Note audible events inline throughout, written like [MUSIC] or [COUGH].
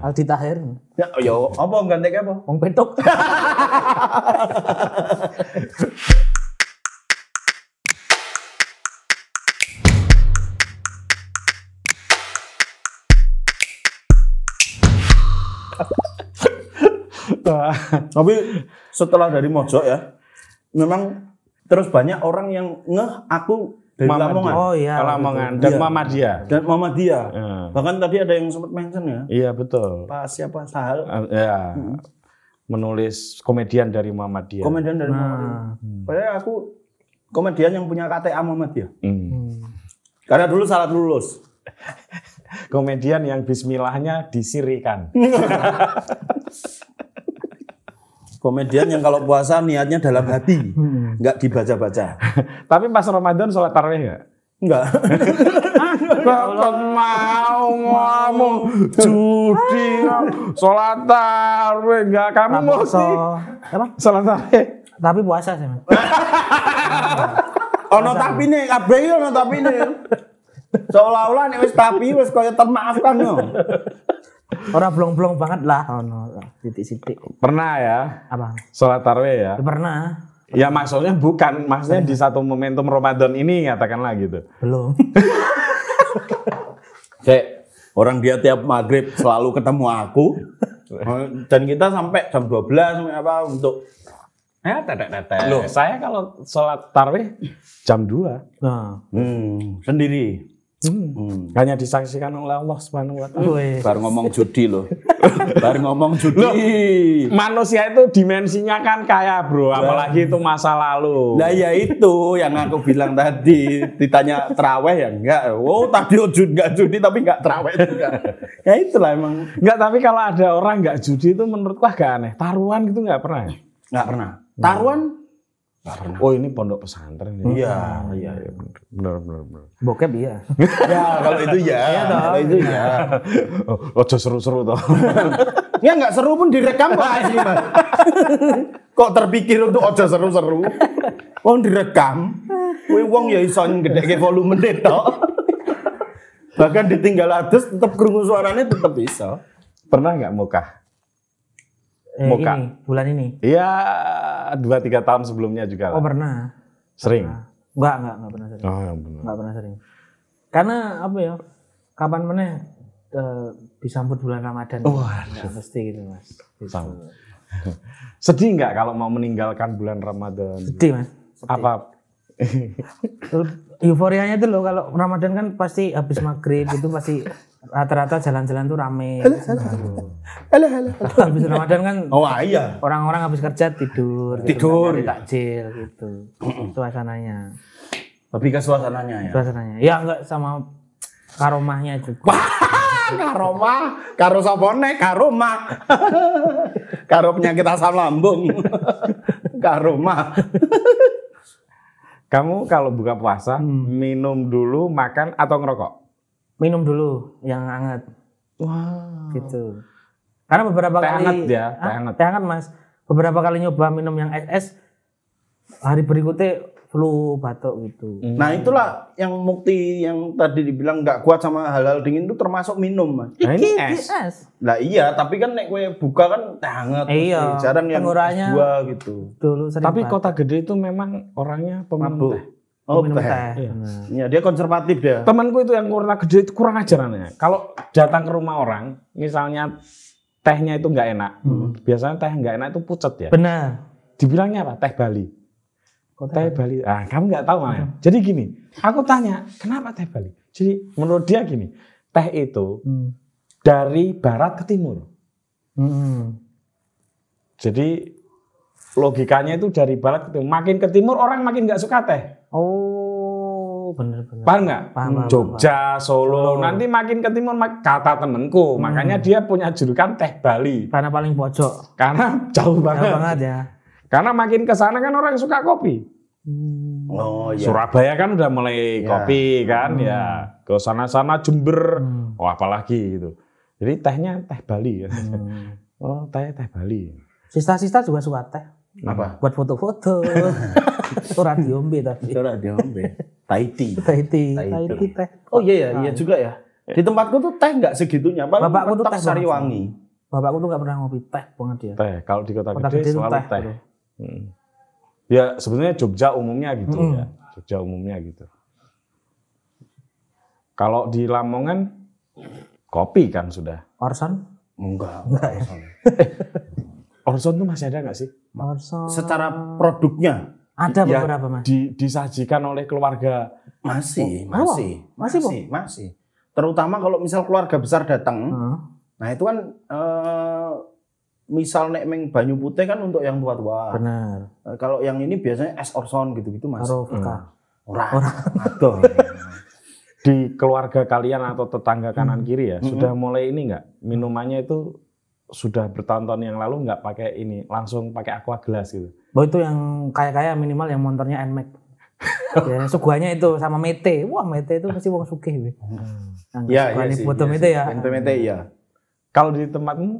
Aldi Tahir. Ya, yo, apa gantek apa? Wong petuk. [LAUGHS] Tapi setelah dari Mojok ya, memang terus banyak orang yang ngeh aku dari Muhammadiyah. Lamongan Oh iya. Lamongan dan Iya. Muhammadiyah. dan Muhammadiyah. Ya. Bahkan tadi ada yang sempat mention ya, Iya betul. Pak siapa Sahal, Eh, Ya. Menulis komedian dari Muhammadiyah. komedian dari Muhammadiyah. Nah. Padahal aku komedian yang punya KTA Muhammadiyah. Hmm. Hmm. Karena dulu salat lulus. [LAUGHS] Komedian yang bismillahnya disirikan. [LAUGHS] Komedian yang kalau puasa niatnya dalam hati, Hmm. nggak dibaca-baca. [LAUGHS] Tapi pas Ramadan sholat tarawih nggak? Enggak. Kok [LAUGHS] mau ngomong judi, sholat tarawih nggak? Kamu mau sih Apa? sholat tarawih? Tapi puasa sih. [LAUGHS] Ono tapi nih, kabeh ono tapi nih. Seolah-olah nek wis tapi wis kaya termaafkan yo. Orang belum-belum banget lah. Oh, no. Titik-titik. Pernah ya Apa? sholat tarawih ya? Pernah. Ya maksudnya bukan, maksudnya di satu momentum Ramadan ini katakanlah gitu. Belum. [LAUGHS] Cek, orang dia tiap maghrib selalu ketemu aku. Dan kita sampai jam 12 sampai apa untuk Ya, tetek tetek. Loh, saya kalau sholat tarawih jam 2. Nah. hmm, sendiri. Hmm. Hmm. Hanya disaksikan oleh Allah Subhanahu wa taala. Baru ngomong judi loh. Baru ngomong judi. Manusia itu dimensinya kan kaya, Bro. Apalagi itu masa lalu. Lah ya itu yang aku bilang tadi ditanya teraweh ya enggak. Oh tadi judi enggak judi tapi enggak teraweh juga. ya itulah emang Enggak, tapi kalau ada orang enggak judi itu menurutku agak aneh. Taruhan gitu enggak pernah. ya? enggak pernah. Taruhan Oh, ini pondok pesantren ya. Iya, iya. iya benar benar benar. Bokep iya. [LAUGHS] ya kalau itu ya. kalau itu ya. Oh, ojo seru-seru toh. [LAUGHS] Ya enggak seru pun direkam kok asli Mas. Kok terpikir untuk ojo seru-seru? Wong direkam. Kuwi wong ya iso ngedeke volume tok. Bahkan ditinggal adus tetap krungu suaranya tetap bisa. pernah enggak mukah? Eh, Muka. ini, bulan ini. Iya, dua tiga tahun sebelumnya juga Oh, lah. pernah. Sering. Enggak, enggak, enggak pernah sering. Oh, benar. Enggak pernah sering. Karena apa ya? Kapan mana eh, disambut bulan Ramadan? Oh, Nggak mesti gitu, Mas. Gitu. Sama. [LAUGHS] Sedih nggak kalau mau meninggalkan bulan Ramadan? Sedih, Mas. Apa? Euforianya itu loh kalau Ramadan kan pasti habis maghrib itu pasti rata-rata jalan-jalan tuh rame. Halo halo. [LAUGHS] habis Ramadan kan Oh iya. orang-orang habis kerja tidur, gitu, Tidur, nyari ya. takjil gitu. Suasananya, Lebih ke suasananya ya. suasananya. Ya enggak sama karomahnya juga. Karoma, karo sapone, karoma. [LAUGHS] karo penyakit asam lambung. [LAUGHS] karoma. Kamu kalau buka puasa Hmm. minum dulu, makan atau ngerokok? Minum dulu yang hangat Wah. gitu. Karena beberapa Teh kali hangat ya, teh hangat. teh hangat, Mas. Beberapa kali nyoba minum yang es hari berikutnya flu batuk gitu. Nah itulah yang mukti yang tadi dibilang nggak kuat sama hal-hal dingin itu termasuk minum mas. Nah, ini es. es. Lah iya, tapi kan nek kue buka kan teh hangat. Iya, mesti. Jarang yang es buah gitu. Dulu sering Tapi batuk. kota gede itu memang orangnya peminum Mabuk. teh. Oh minum teh. teh. Iya. Iya dia konservatif dia. Temanku itu yang kota gede itu kurang ajar anaknya. Kalau datang ke rumah orang, misalnya tehnya itu nggak enak, Hmm. biasanya teh nggak enak itu pucet ya. Benar. Dibilangnya apa? Teh Bali. Kota Teh Bali. Ah, kamu nggak tahu malah. Jadi gini, aku tanya, kenapa teh Bali? Jadi menurut dia gini, teh itu Hmm. dari barat ke timur. Hmm. Jadi logikanya itu dari barat ke timur. Makin ke timur orang makin nggak suka teh. Oh, benar-benar. Paham nggak? Paham, paham, Jogja, Solo. Solo. Nanti makin ke timur kata temenku, Hmm. makanya dia punya julukan teh Bali. Karena paling pojok. Karena [LAUGHS] jauh Jauh banget. banget ya. Karena makin ke sana kan orang suka kopi. Hmm. Oh iya. Surabaya kan udah mulai Ya. kopi kan Hmm. ya. Ke sana-sana Jember. Hmm. Oh apalagi gitu. Jadi tehnya teh Bali ya. [LAUGHS] Hmm. Oh teh teh Bali. Sista-sista juga suka teh. Apa? Buat foto-foto. [LAUGHS] Itu radio B tapi. Itu radio Taiti. Tahiti. Tahiti. Tahiti teh. Oh iya ya, iya juga ya. Di tempatku tuh teh nggak segitunya. Paling Bapakku tuh teh Sariwangi. Bapakku tuh nggak pernah ngopi teh banget dia. Teh. Kalau di kota, Kota gede, gede selalu teh, teh. Hmm. Ya sebenarnya Jogja umumnya gitu Mm-mm. ya. Jogja umumnya gitu. Kalau di Lamongan kopi kan sudah. Orson? Enggak. Enggak ya. [LAUGHS] Orson tuh masih ada nggak sih? Orson. Secara produknya ada Ya, beberapa mas. Di, disajikan oleh keluarga. masih, Oh, masih, masih, Bang? masih, masih. Terutama kalau misal keluarga besar datang, Heeh. nah itu kan eh, misal nek meng banyu putih kan untuk yang tua-tua. Benar. Eh, Kalau yang ini biasanya es orson gitu-gitu mas. Karo vodka. Orang. Aduh. [LAUGHS] Di keluarga kalian atau tetangga kanan Hmm. kiri ya, Mm-mm. sudah mulai ini nggak? Minumannya itu sudah bertahun-tahun yang lalu nggak pakai ini, langsung pakai aqua gelas gitu. Oh itu yang kaya-kaya minimal yang motornya Nmax. [LAUGHS] ya, suguhannya itu sama Mete. Wah, Mete itu pasti wong sugih. we. Yang Ya, suguhannya iya sih. foto iya Mete ya. Foto Mete iya. Kalau di tempatmu,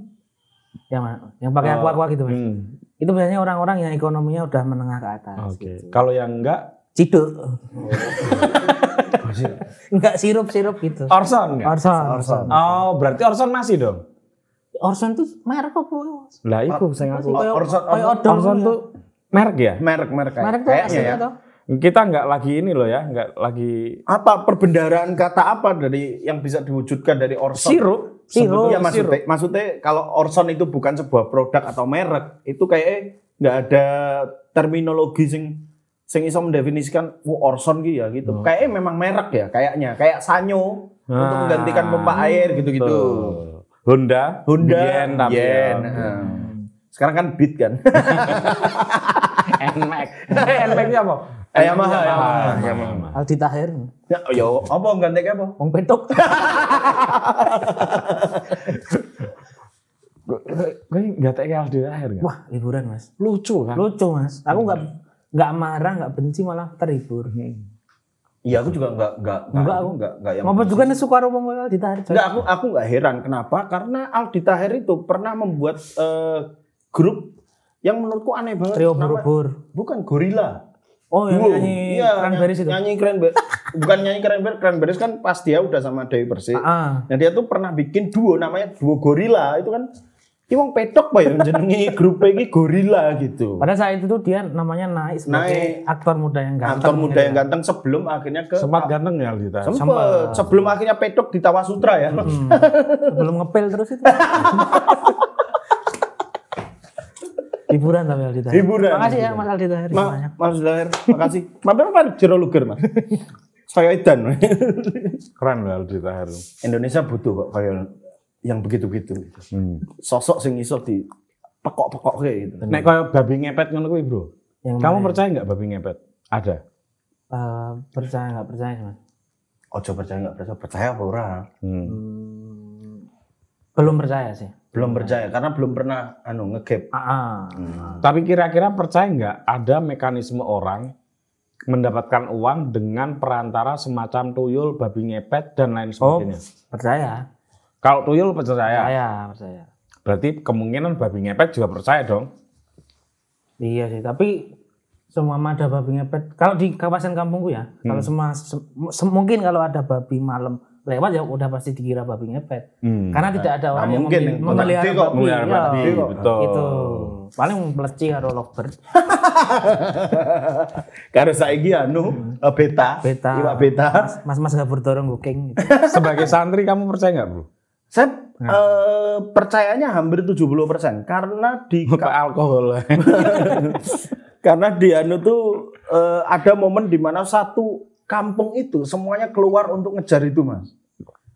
Ya, Mas. yang pakai Oh, aqua-aqua gitu, Mas. hmm, Itu biasanya orang-orang yang ekonominya udah menengah ke atas. oke. gitu. Kalau yang enggak, Ciduk. [LAUGHS] Enggak sirup-sirup gitu. Orson nggak? Orson. Orson. Oh, berarti Orson masih dong? Orson tuh merek apa? Lah itu saya ngaku. Oh, Orson- Orson- odol Orson ya. tuh merek ya? Merek-merek kayak- merek kayaknya ya. tuh. Kita nggak lagi ini loh ya, nggak lagi Apa perbendaharaan kata apa dari yang bisa diwujudkan dari orson? sirup. Sirup, Iya maksudnya, maksudnya kalau Orson itu bukan sebuah produk atau merek, itu kayak nggak ada terminologi sing sing iso mendefinisikan oh, Orson gitu ya gitu. Oh. Kayaknya memang merek ya, kayaknya kayak Sanyo untuk Ah. menggantikan pompa air gitu-gitu. Tuh. Honda, Honda, Yen, tapi Yen, ya. ah. Sekarang kan Beat kan. [LAUGHS] Nmax. Nmax-nya apa? Eh, Yamaha, Yamaha, Yamaha. Aldi Tahir. ya, yo, apa ganti apa? Wong petuk. Gue [LAUGHS] nggak kayak Aldi Tahir nggak? Wah, liburan, Mas. Lucu kan? Lucu, Mas. Aku nggak nggak marah, nggak benci, malah terhibur. Iya, aku juga nggak nggak Enggak, aku. nggak nggak yang Ngapa juga nih suka wong Aldi Tahir? Enggak, aku aku nggak heran. Kenapa? Karena Aldi Tahir itu pernah membuat eh, grup yang menurutku aneh banget. Trio Borobudur. Bukan Gorilla. Oh, yang Duo. nyanyi Iya, Cranberries itu. Nyanyi Cranberries. Bukan nyanyi Cranberries. Cranberries kan pas dia udah sama Dewi Persik. Ah, Nah dia tuh pernah bikin duo namanya duo Gorilla. Itu kan Ini wong pedok pak ya jenengi grup ini gorila gitu. pada saat itu tuh dia namanya naik sebagai Naik. aktor muda yang ganteng. Aktor muda gitu yang ya. ganteng sebelum akhirnya ke Sempat ganteng ya Aldi Tahir? Sempet. Sempet. Sebelum akhirnya pedok di Tawa Sutra ya. Hmm. Belum ngepel terus itu. [LAUGHS] Hiburan tapi Aldi Tahir. Hiburan. Makasih ya Mas Aldi Tahir. Ma, semuanya. Mas Dahir, makasih. Mampir apa Jero Luger, Mas? [LAUGHS] Saya Edan. Keren loh Aldi Tahir. Indonesia butuh kok kayak yang begitu-begitu. Hmm. Sosok sing iso di pekok-pekok kayak gitu. Nek kaya babi ngepet ngono kuwi, Bro. Yang Kamu mana? percaya nggak babi ngepet? Ada. Eh, percaya nggak percaya sih, Mas? Ojo percaya nggak percaya, percaya apa ora? Hmm. Hmm, belum percaya sih. Belum percaya karena belum pernah anu ngegap. Ah, ah. Tapi kira-kira percaya nggak ada mekanisme orang mendapatkan uang dengan perantara semacam tuyul, babi ngepet dan lain Oh, sebagainya? percaya. Kalau tuyul percaya, Percaya, percaya. berarti kemungkinan babi ngepet juga percaya dong. Iya sih, tapi semua ada babi ngepet. Kalau di kawasan kampungku ya, Hmm. kalau semua se- se- mungkin kalau ada babi malam lewat ya udah pasti dikira babi ngepet. Hmm. Karena tidak ada orang yang mungkin yang memelihara kota gede kok, babi. memelihara ya. babi, kok. betul. Itu paling peleci karo lovebird. [LAUGHS] Karena saiki anu eh, beta, Beta. iwak beta. Mas-mas gabur dorong goking gitu. Sebagai santri kamu percaya nggak, Bro? Saya eh, percayanya hampir 70% karena di [LAUGHS] alkohol. [LAUGHS] karena di anu tuh eh, ada momen di mana satu kampung itu semuanya keluar untuk ngejar itu mas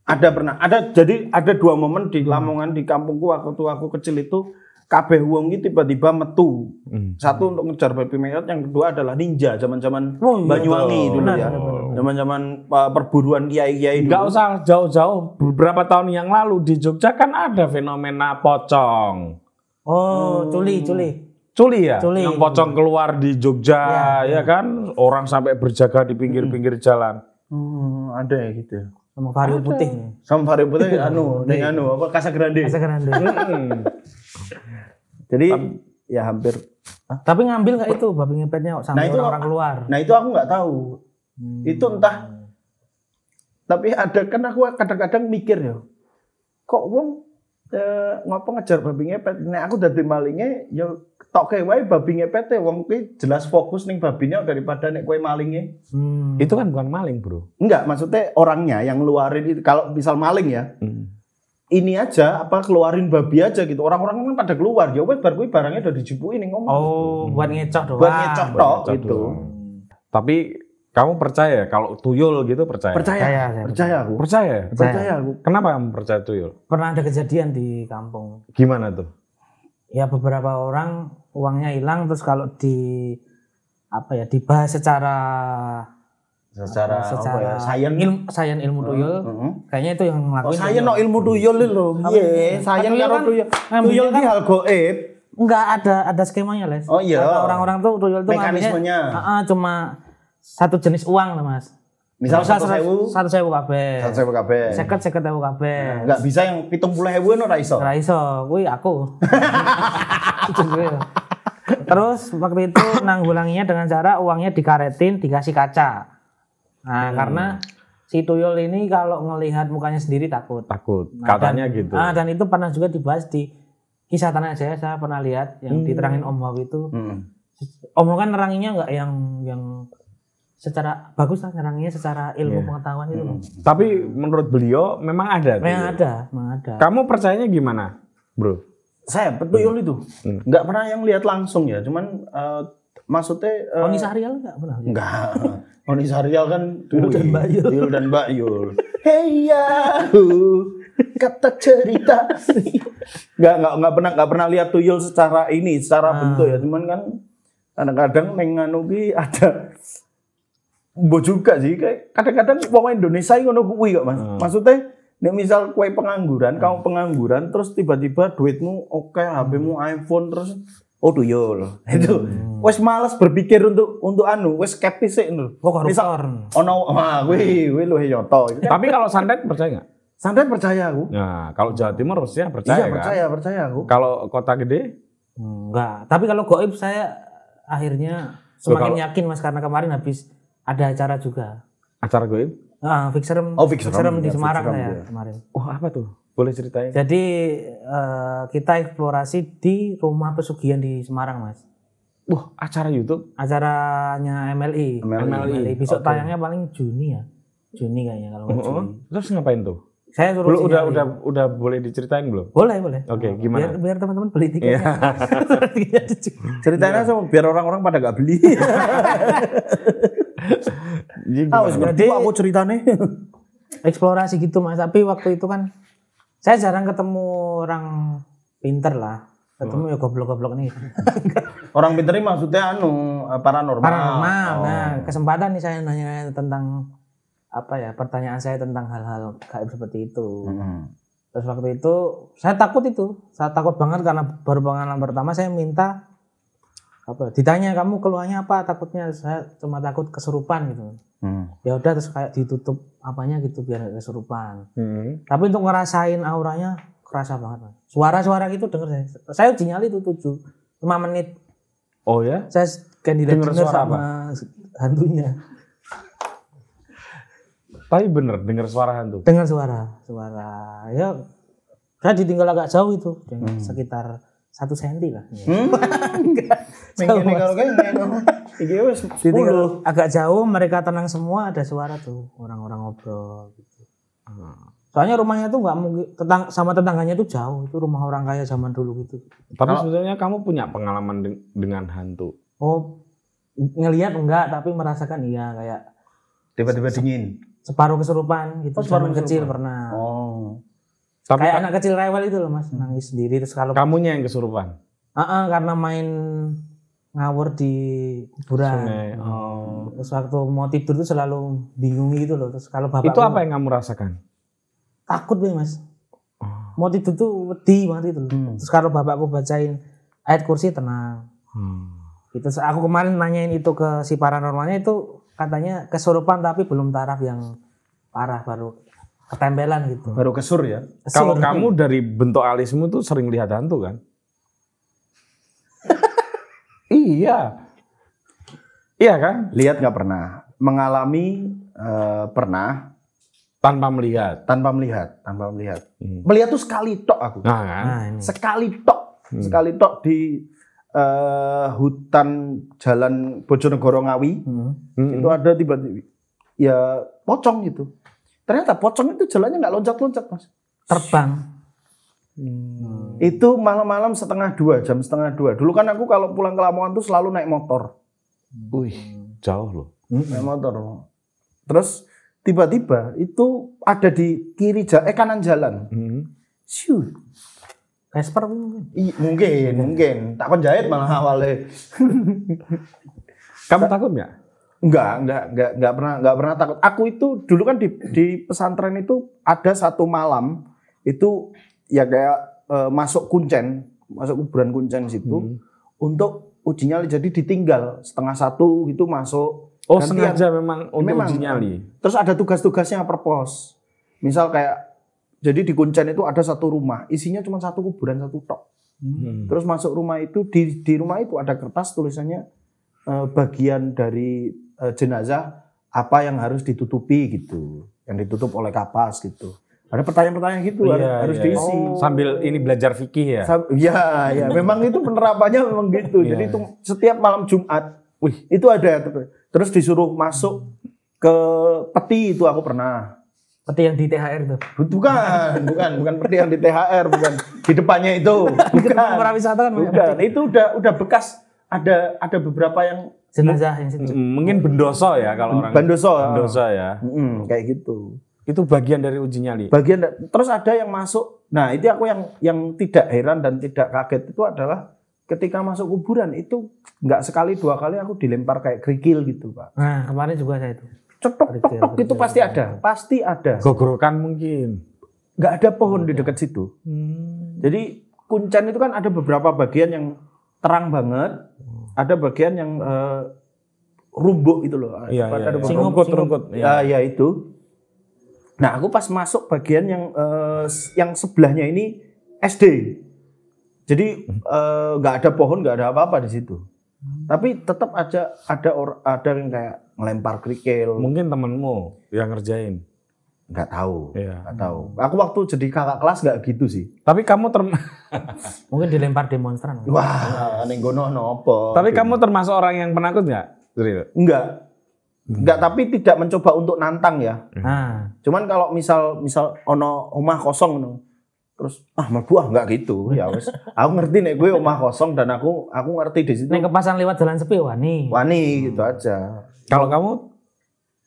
ada pernah ada jadi ada dua momen di Lamongan di kampungku waktu aku kecil itu kabeh wong itu tiba-tiba metu Hmm. satu untuk ngejar babi ngepet yang kedua adalah ninja zaman-zaman Oh, iya, Banyuwangi dulu ya benar. Zaman-zaman uh, perburuan kiai-kiai Nggak dulu usah jauh-jauh. Beberapa tahun yang lalu di Jogja kan ada fenomena pocong. Oh, culi, culi. Culi ya? Culi. Yang pocong keluar di Jogja, Iya, ya kan? Orang sampai berjaga di pinggir-pinggir jalan. Hmm, ada ya gitu ya. Sama vario putih. sama Vario Putih [LAUGHS] anu ning anu apa Casa Grande Masa grande. Hmm. jadi ya hampir Tapi ngambil nggak itu babi ngepetnya sampai Nah, itu- orang-orang keluar. Nah itu aku nggak tahu. Itu entah tapi ada kan aku kadang-kadang mikir ya. Kok wong eh, ngopo ngejar babi ngepet? Nek aku dadi malinge ya tok kae wae babi ngepet wong kuwi jelas fokus ning babinya daripada nek kowe malinge. Hmm. Itu kan bukan maling, Bro. Enggak, maksudnya orangnya yang ngeluarin itu kalau misal maling ya, Hmm. ini aja apa keluarin babi aja gitu. Orang-orang kan pada keluar, ya wes bar kuwi barangnya udah dijupuin ning ngomong. Oh, buat ngecok doang. Buat ngecok tok gitu. doang. Tapi kamu percaya kalau tuyul gitu percaya? Percaya, Percaya, saya percaya aku. Percaya? Percaya aku. Kenapa kamu percaya tuyul? Pernah ada kejadian di kampung. Gimana tuh? Ya beberapa orang uangnya hilang terus kalau di apa ya dibahas secara Secara, secara apa ya? Sains. ilmu sains ilmu tuyul Heeh. kayaknya itu yang Oh, ngelakuin saya tuyul. no ilmu tuyul lho. Iya, saya Tuyul karo kan- tuyul. Nah, Tuyul kan- ki hal goib. Enggak ada ada skemanya les. Oh, iya. Orang-orang tuh tuyul tuh Mekanismenya. Ah, cuma satu jenis uang lah mas. Misal satu sewu, satu sewu kabeh. satu sewu kabeh. Seket seket sewu kabeh. Enggak bisa yang pitung puluh ewu no ra iso. Ora iso, kuwi aku. [LAUGHS] Terus waktu itu nanggulanginya dengan cara uangnya dikaretin, dikasih kaca. Nah, karena si tuyul ini kalau ngelihat mukanya sendiri takut. Takut. Nah, Katanya dan, gitu. Ah, dan itu pernah juga dibahas di kisah tanah Jaya saya pernah lihat yang diterangin Om Waw itu. Hmm. Om Waw kan neranginnya nggak yang yang secara bagus lah neranginnya secara ilmu pengetahuan itu. loh. Tapi menurut beliau memang ada. Memang ada, memang ada. Kamu percayanya gimana, Bro? Saya tuyul itu. Hmm. Enggak pernah yang lihat langsung ya, cuman eh, maksudnya eh, Oni Sahrial nggak pernah. Enggak. [LAUGHS] Oni Sarial kan tuyul dan Mbak Yul. Tuyul dan Mbak Yul. Hey yahu, kata cerita. [LAUGHS] Enggak enggak enggak pernah enggak pernah lihat tuyul secara ini, secara Ah. bentuk ya. Cuman kan kadang-kadang neng anu ki ada Mbok juga sih kayak kadang-kadang wong Indonesia ngono kuwi kok Mas. Hmm. Maksudnya nek misal kue pengangguran, kamu pengangguran terus tiba-tiba duitmu oke, HP-mu iPhone terus oh tuyul. Itu wes males berpikir untuk untuk anu, wes skeptis sih itu. Oh, Misal wah kuwi kuwi luwih nyoto. Tapi kalau santet percaya nggak? Santai percaya aku. Nah, kalau Jawa Timur harusnya percaya iya, kan? percaya, percaya aku. Kalau kota gede, Enggak. Tapi kalau goib saya akhirnya semakin kalau- yakin mas karena kemarin habis ada acara juga. acara goib. Ah, Fixerem, Oh, Fixerem, di ya, Semarang Fixerem, saya ya. kemarin. Oh, apa tuh? Boleh ceritain? Jadi eh, kita eksplorasi di rumah pesugihan di Semarang mas. Wah, acara YouTube. Acaranya MLI. MLI. Besok Oke. tayangnya paling Juni ya. Juni kayaknya kalau nggak Oh, Juni. Terus ngapain tuh? Saya suruh Belum udah udah udah boleh diceritain belum? boleh boleh. Oke, Biar, gimana? biar teman-teman beli tiketnya. [LAUGHS] Tiketnya di- Ceritanya sama biar orang-orang pada gak beli. [LAUGHS] Jadi ngerti kok aku ceritanya. [LAUGHS] eksplorasi gitu mas tapi waktu itu kan saya jarang ketemu orang pinter lah ketemu ya goblok-goblok nih [LAUGHS] Orang pinter ini maksudnya anu eh, paranormal. paranormal Oh. nah kesempatan nih saya nanya tentang apa ya pertanyaan saya tentang hal-hal gaib seperti itu Hmm. terus waktu itu saya takut itu saya takut banget karena baru pengalaman pertama saya minta apa ditanya kamu keluarnya apa takutnya saya cuma takut kesurupan gitu Hmm. ya udah terus kayak ditutup apanya gitu biar nggak kesurupan Hmm. Tapi untuk ngerasain auranya kerasa banget. Suara-suara gitu denger saya. Saya uji nyali itu 7 5 menit. Oh ya? Saya kandidat Denger denger suara sama hantunya. Tapi bener dengar suara hantu. Dengar suara, suara. Ya saya ditinggal agak jauh itu, dengan sekitar satu senti lah. Hmm. [LAUGHS] [LAUGHS] Mengene kalau kayak ngene. [LAUGHS] Iki wis Ditinggal agak jauh, mereka tenang semua, ada suara tuh orang-orang ngobrol. Gitu. Soalnya rumahnya tuh nggak mungkin tetang, sama tetangganya tuh jauh, itu rumah orang kaya zaman dulu gitu. Tapi sebetulnya kamu punya pengalaman deng- dengan hantu. Oh, ngelihat enggak, tapi merasakan iya kayak tiba-tiba dingin. separuh kesurupan gitu. Oh, separuh Zaman kecil kesurupan. pernah. Oh. Tapi Kayak ka- anak kecil rewel itu loh mas, nangis sendiri terus kalau kamunya yang kesurupan. Ah, ah, karena main ngawur di kuburan. Sungai. Oh. Terus waktu mau tidur tuh selalu bingung gitu loh. Terus kalau bapak Itu apa yang kamu rasakan? takut nih mas. Oh. Mau tidur tuh wedi banget itu loh. Hmm. Terus kalau bapakku bacain ayat kursi tenang. Hmm. Terus aku kemarin nanyain itu ke si paranormalnya itu katanya kesurupan tapi belum taraf yang parah baru ketempelan gitu. Baru kesur ya. Kalau kamu dari bentuk alismu tuh sering lihat hantu kan? Iya. Iya kan? Lihat nggak pernah. Mengalami eh, pernah. Tanpa melihat. tanpa melihat, tanpa melihat. Hmm. Melihat tuh sekali tok aku. Nah kan. Nah, ini. Sekali tok, sekali tok di eh, hutan jalan Bojonegoro Ngawi. Hmm. Hmm. Itu ada tiba-tiba ya pocong gitu. Ternyata pocong itu jalannya nggak loncat-loncat, Mas. Terbang. Itu malam-malam setengah dua, jam setengah dua. Dulu kan aku kalau pulang ke Lamongan tuh selalu naik motor. Wih, jauh loh. Naik motor. Terus tiba-tiba itu ada di kiri jalan, eh kanan jalan. Hmm. Siu. Vesper mungkin. I- mungkin, mungkin. Tak penjahit malah awalnya. [LAUGHS] Kamu takut nggak? Enggak, enggak, enggak, enggak pernah, enggak pernah takut. Aku itu dulu kan di, di pesantren itu ada satu malam itu ya kayak eh, masuk kuncen, masuk kuburan kuncen situ Hmm. untuk uji nyali. Jadi ditinggal setengah satu gitu masuk. Oh Gantian. sengaja memang untuk Memang. uji nyali. Terus ada tugas-tugasnya per pos. Misal kayak jadi di kuncen itu ada satu rumah, isinya cuma satu kuburan satu tok. Hmm. Terus masuk rumah itu di di rumah itu ada kertas tulisannya eh, bagian dari eh, jenazah apa yang harus ditutupi gitu, yang ditutup oleh kapas gitu. Ada pertanyaan-pertanyaan gitu harus, Iya, harus iya. diisi. Sambil ini belajar fikih ya. Sam- Ya, ya, memang itu penerapannya memang gitu. Iya, Jadi itu setiap malam Jumat, wih, itu ada terus disuruh masuk ke peti itu aku pernah. Seperti yang di THR tuh. Bukan, bukan, bukan peti yang di THR, bukan di depannya itu. [LAUGHS] Bukan. Perawisata kan banyak Bukan, itu udah udah bekas ada ada beberapa yang jenazah yang situ. Hmm, Mungkin bendoso ya kalau orang bandoso. bendoso ya. Mm, kayak gitu. Itu bagian dari uji nyali. Bagian terus ada yang masuk. Nah, itu aku yang yang tidak heran dan tidak kaget itu adalah ketika masuk kuburan itu nggak sekali dua kali aku dilempar kayak kerikil gitu, Pak. Nah, kemarin juga saya itu. Cetok tok tok itu pasti ada, pasti ada. Gogorokan mungkin. Nggak ada pohon di dekat situ. Hmm. Jadi kuncen itu kan ada beberapa bagian yang terang banget, ada bagian yang eh, rumbuk itu loh. Iya, iya. Ada iya. Rungkut, rungkut. Ya, ya itu. Nah, aku pas masuk bagian yang eh, yang sebelahnya ini SD. Jadi eh, nggak ada pohon, nggak ada apa-apa di situ. Tapi tetap aja ada or, ada yang kayak ngelempar kerikil. Mungkin temenmu yang ngerjain. Nggak tahu, Iya. nggak tahu. Aku waktu jadi kakak kelas nggak gitu sih. Tapi kamu term [LAUGHS] Mungkin dilempar demonstran. Wah, ning gono nopo. tapi kamu termasuk orang yang penakut nggak? Enggak. Enggak, tapi tidak mencoba untuk nantang ya. Nah, Cuman kalau misal misal ono omah kosong ngono. Terus ah mlebu ah enggak gitu. Ya wis. aku ngerti nek gue omah kosong dan aku aku ngerti di situ nek kepasan lewat jalan sepi wah nih. wani gitu aja. Kalau kamu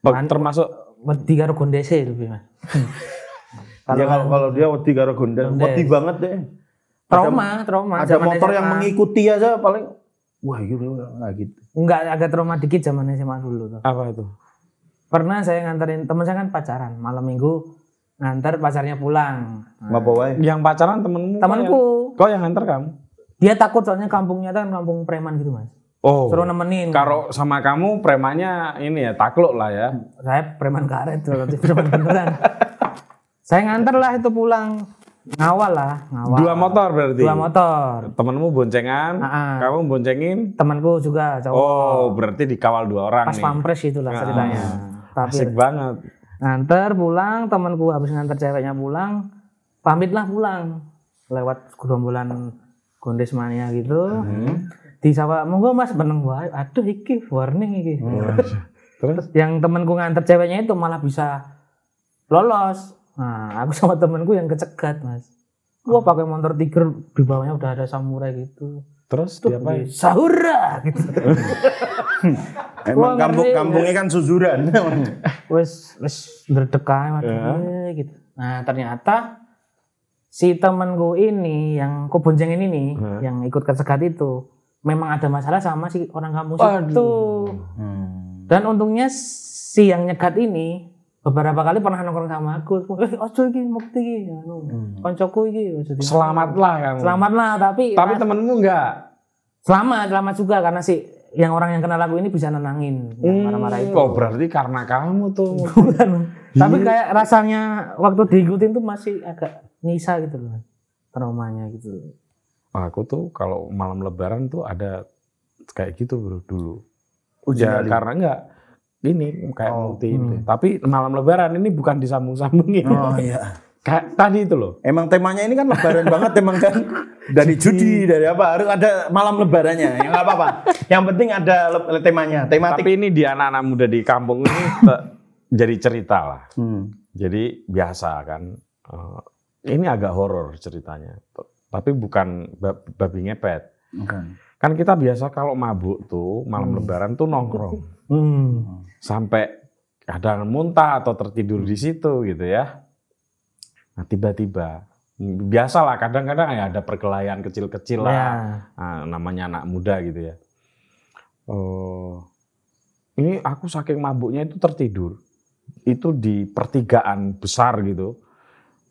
Man- termasuk Wedi karo gondese itu, Mas. [LAUGHS] ya kalau kalau dia wedi karo Gondel. wedi banget deh. Trauma, trauma. Ada motor yang mengikuti aja paling wah gitu enggak gitu. Enggak agak trauma dikit zaman SMA dulu tuh. apa itu? Pernah saya nganterin teman saya kan pacaran, malam minggu nganter pacarnya pulang. Nah, Ngapa wae? Yang pacaran temenmu? temanku Kok yang nganter kamu? dia takut soalnya kampungnya kan kampung preman gitu mas. Oh. Suruh nemenin. Karo sama kamu premannya ini ya takluk lah ya. Saya preman karet preman beneran. saya nganter lah itu pulang ngawal lah, ngawal. Dua motor berarti. Dua motor. Temenmu boncengan, Ah, ah. kamu boncengin. Temanku juga cowok. Oh, berarti dikawal dua orang Pas nih. pampres itulah ceritanya. Tapi Asik banget. nganter pulang, temanku habis nganter ceweknya pulang, pamitlah pulang lewat gerombolan gondes mania gitu. Hmm. Di sawah, monggo Mas beneng wae. Aduh iki warning iki. Hmm. Terus? Yang temanku nganter ceweknya itu malah bisa lolos. Nah, aku sama temanku yang kecegat, Mas. Gua pakai motor tiger di bawahnya udah ada samurai gitu. Terus diapain? Sahura gitu. [LAUGHS] Emang kampung kampungnya kan suzuran. [LAUGHS] wes wes ae waduh, eh, gitu. Nah, ternyata si temanku ini yang kuboncengin ini Hmm. yang ikut kesegat itu memang ada masalah sama si orang kampung situ. Hmm. Dan untungnya si yang nyegat ini beberapa kali pernah nongkrong sama aku. Eh, ojo iki mukti iki anu. Koncoku iki ojo di- Selamat lah kamu. Selamat lah, tapi Tapi temenmu enggak? selamat, selamat juga karena si yang orang yang kenal aku ini bisa nenangin yang marah-marah itu. Oh, berarti karena kamu tuh. Bukan. Tapi kayak rasanya waktu diikutin tuh masih agak nyisa gitu loh. Traumanya gitu. Aku tuh kalau malam lebaran tuh ada kayak gitu bro dulu. Uji Ya karena enggak ini kayak Oh, multi itu. Tapi malam lebaran ini bukan disambung-sambungin. Oh iya. [LAUGHS] Kayak tadi itu loh. Emang temanya ini kan lebaran [LAUGHS] banget emang kan dari judi dari apa harus ada malam lebarannya ya nggak apa-apa yang penting ada temanya tematik Tapi ini di anak-anak muda di kampung ini jadi cerita lah. Hmm. Jadi biasa kan. Eh, ini agak horor ceritanya. Tapi bukan ba- babi ngepet. Bukan. Kan kita biasa kalau mabuk tuh malam lebaran tuh nongkrong. Hmm. Sampai kadang muntah atau tertidur di situ gitu ya. Nah tiba-tiba biasalah kadang-kadang ya ada perkelahian kecil-kecil lah. Ya. Nah, namanya anak muda gitu ya. Oh, ini aku saking mabuknya itu tertidur. Itu di pertigaan besar gitu.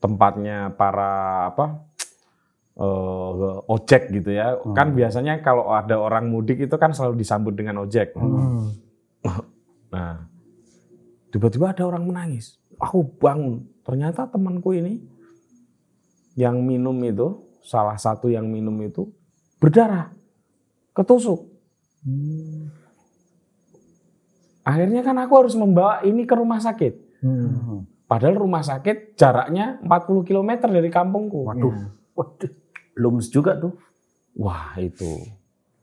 Tempatnya para apa? Eh, ojek gitu ya. Kan biasanya kalau ada orang mudik itu kan selalu disambut dengan ojek. Hmm. [LAUGHS] Nah, tiba-tiba ada orang menangis. Aku bangun. Ternyata temanku ini yang minum itu, salah satu yang minum itu berdarah, ketusuk. Akhirnya kan aku harus membawa ini ke rumah sakit. Hmm. Padahal rumah sakit jaraknya 40 km dari kampungku. Waduh. Waduh. Lums juga tuh Wah itu,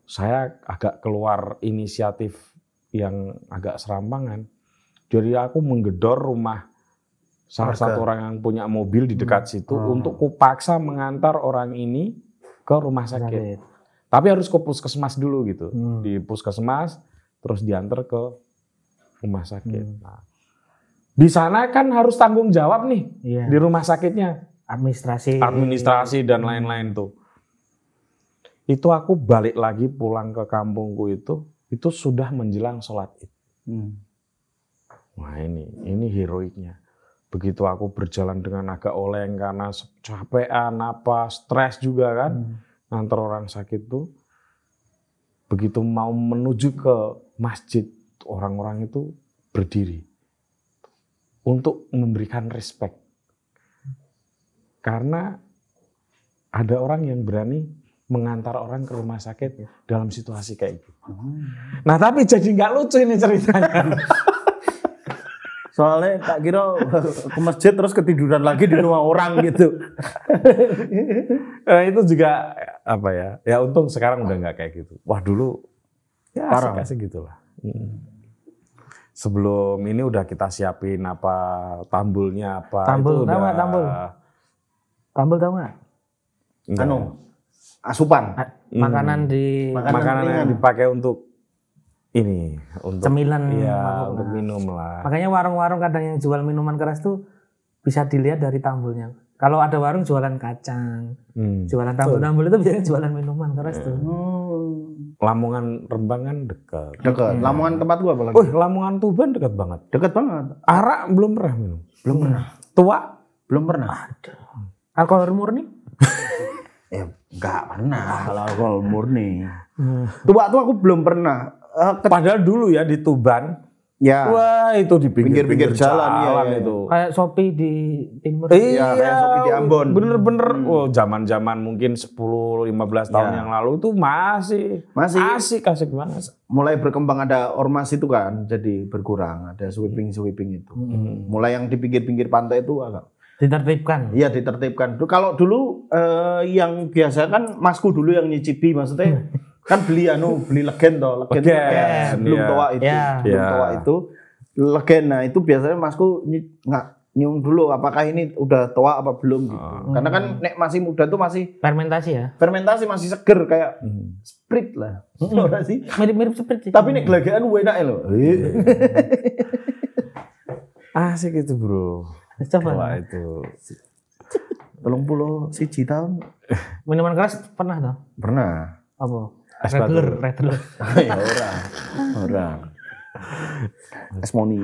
saya agak keluar inisiatif yang agak serampangan. Jadi aku menggedor rumah salah Warga. satu orang yang punya mobil di dekat situ Oh. untuk kupaksa mengantar orang ini ke rumah sakit. Sakit. Tapi harus ke puskesmas dulu gitu. Hmm. Di puskesmas terus diantar ke rumah sakit. Hmm. Nah, di sana kan harus tanggung jawab nih Iya. di rumah sakitnya Administrasi. administrasi dan lain-lain tuh. Itu aku balik lagi pulang ke kampungku itu, itu sudah menjelang sholat id. Hmm. Wah ini, ini heroiknya. Begitu aku berjalan dengan agak oleng karena capean apa, stres juga kan, Hmm. nganter orang sakit tuh. Begitu mau menuju ke masjid, orang-orang itu berdiri untuk memberikan respect. Karena ada orang yang berani mengantar orang ke rumah sakit dalam situasi kayak gitu. Nah tapi jadi nggak lucu ini ceritanya. [LAUGHS] Soalnya tak kira ke masjid terus ketiduran lagi di rumah orang gitu. Nah, itu juga apa ya? Ya untung sekarang udah nggak kayak gitu. Wah dulu ya Parah. asik-asik gitu lah. Hmm. Sebelum ini udah kita siapin apa tambulnya apa Tambul, itu udah tambul? Tambul tahu nggak? Enggak. Anu, asupan. Ah, Makanan di Makanan makanan yang dipakai untuk ini untuk cemilan. Iya, mabuk. untuk minum lah. Makanya warung-warung kadang yang jual minuman keras tuh bisa dilihat dari tambulnya. Kalau ada warung jualan kacang, Hmm. jualan tambul-tambul itu biasanya jualan minuman keras tuh. Hmm. Lamongan Rembang kan dekat. Dekat. Lamongan tempat gua apa lagi? Wih, Lamongan Tuban dekat banget. Dekat banget. Arak belum pernah minum. Belum pernah. Tua Belum pernah. Alkohol murni? [LAUGHS] Ya, enggak pernah kalau alkohol murni. Tua tuh aku belum pernah. Eh, ke- Padahal dulu ya di Tuban, ya, wah itu di Pinggir-pinggir jalan, iya, iya. itu. Kayak Shopee di timur. Iya, kayak Shopee di Ambon. Bener-bener, oh zaman-zaman mungkin 10-15 tahun Iya. yang lalu itu masih, Masih. asik, asik banget. mulai berkembang ada ormas itu kan, jadi berkurang. Ada sweeping-sweeping itu. Mulai yang di pinggir-pinggir pantai itu agak Ditertibkan. Iya ditertibkan. Kalau dulu eh, yang biasa kan masku dulu yang nyicipi maksudnya [LAUGHS] kan beli anu beli legen toh legen, Legen, legen sebelum iya. toa itu Iya. sebelum Iya. toa itu legen nah itu biasanya masku nggak nyium dulu apakah ini udah toa apa belum gitu karena kan nek masih muda tuh masih Fermentasi ya. fermentasi masih seger kayak Hmm. sprit lah [LAUGHS] Ora sih Mirip-mirip seperti. tapi nek gelagaan enak loh [LAUGHS] Asik itu bro. Coba. Wah itu. tolong puluh siji tahun Minuman keras pernah toh? pernah Apa? Es Redler, batu. Redler. [LAUGHS] ya orang orang esmoni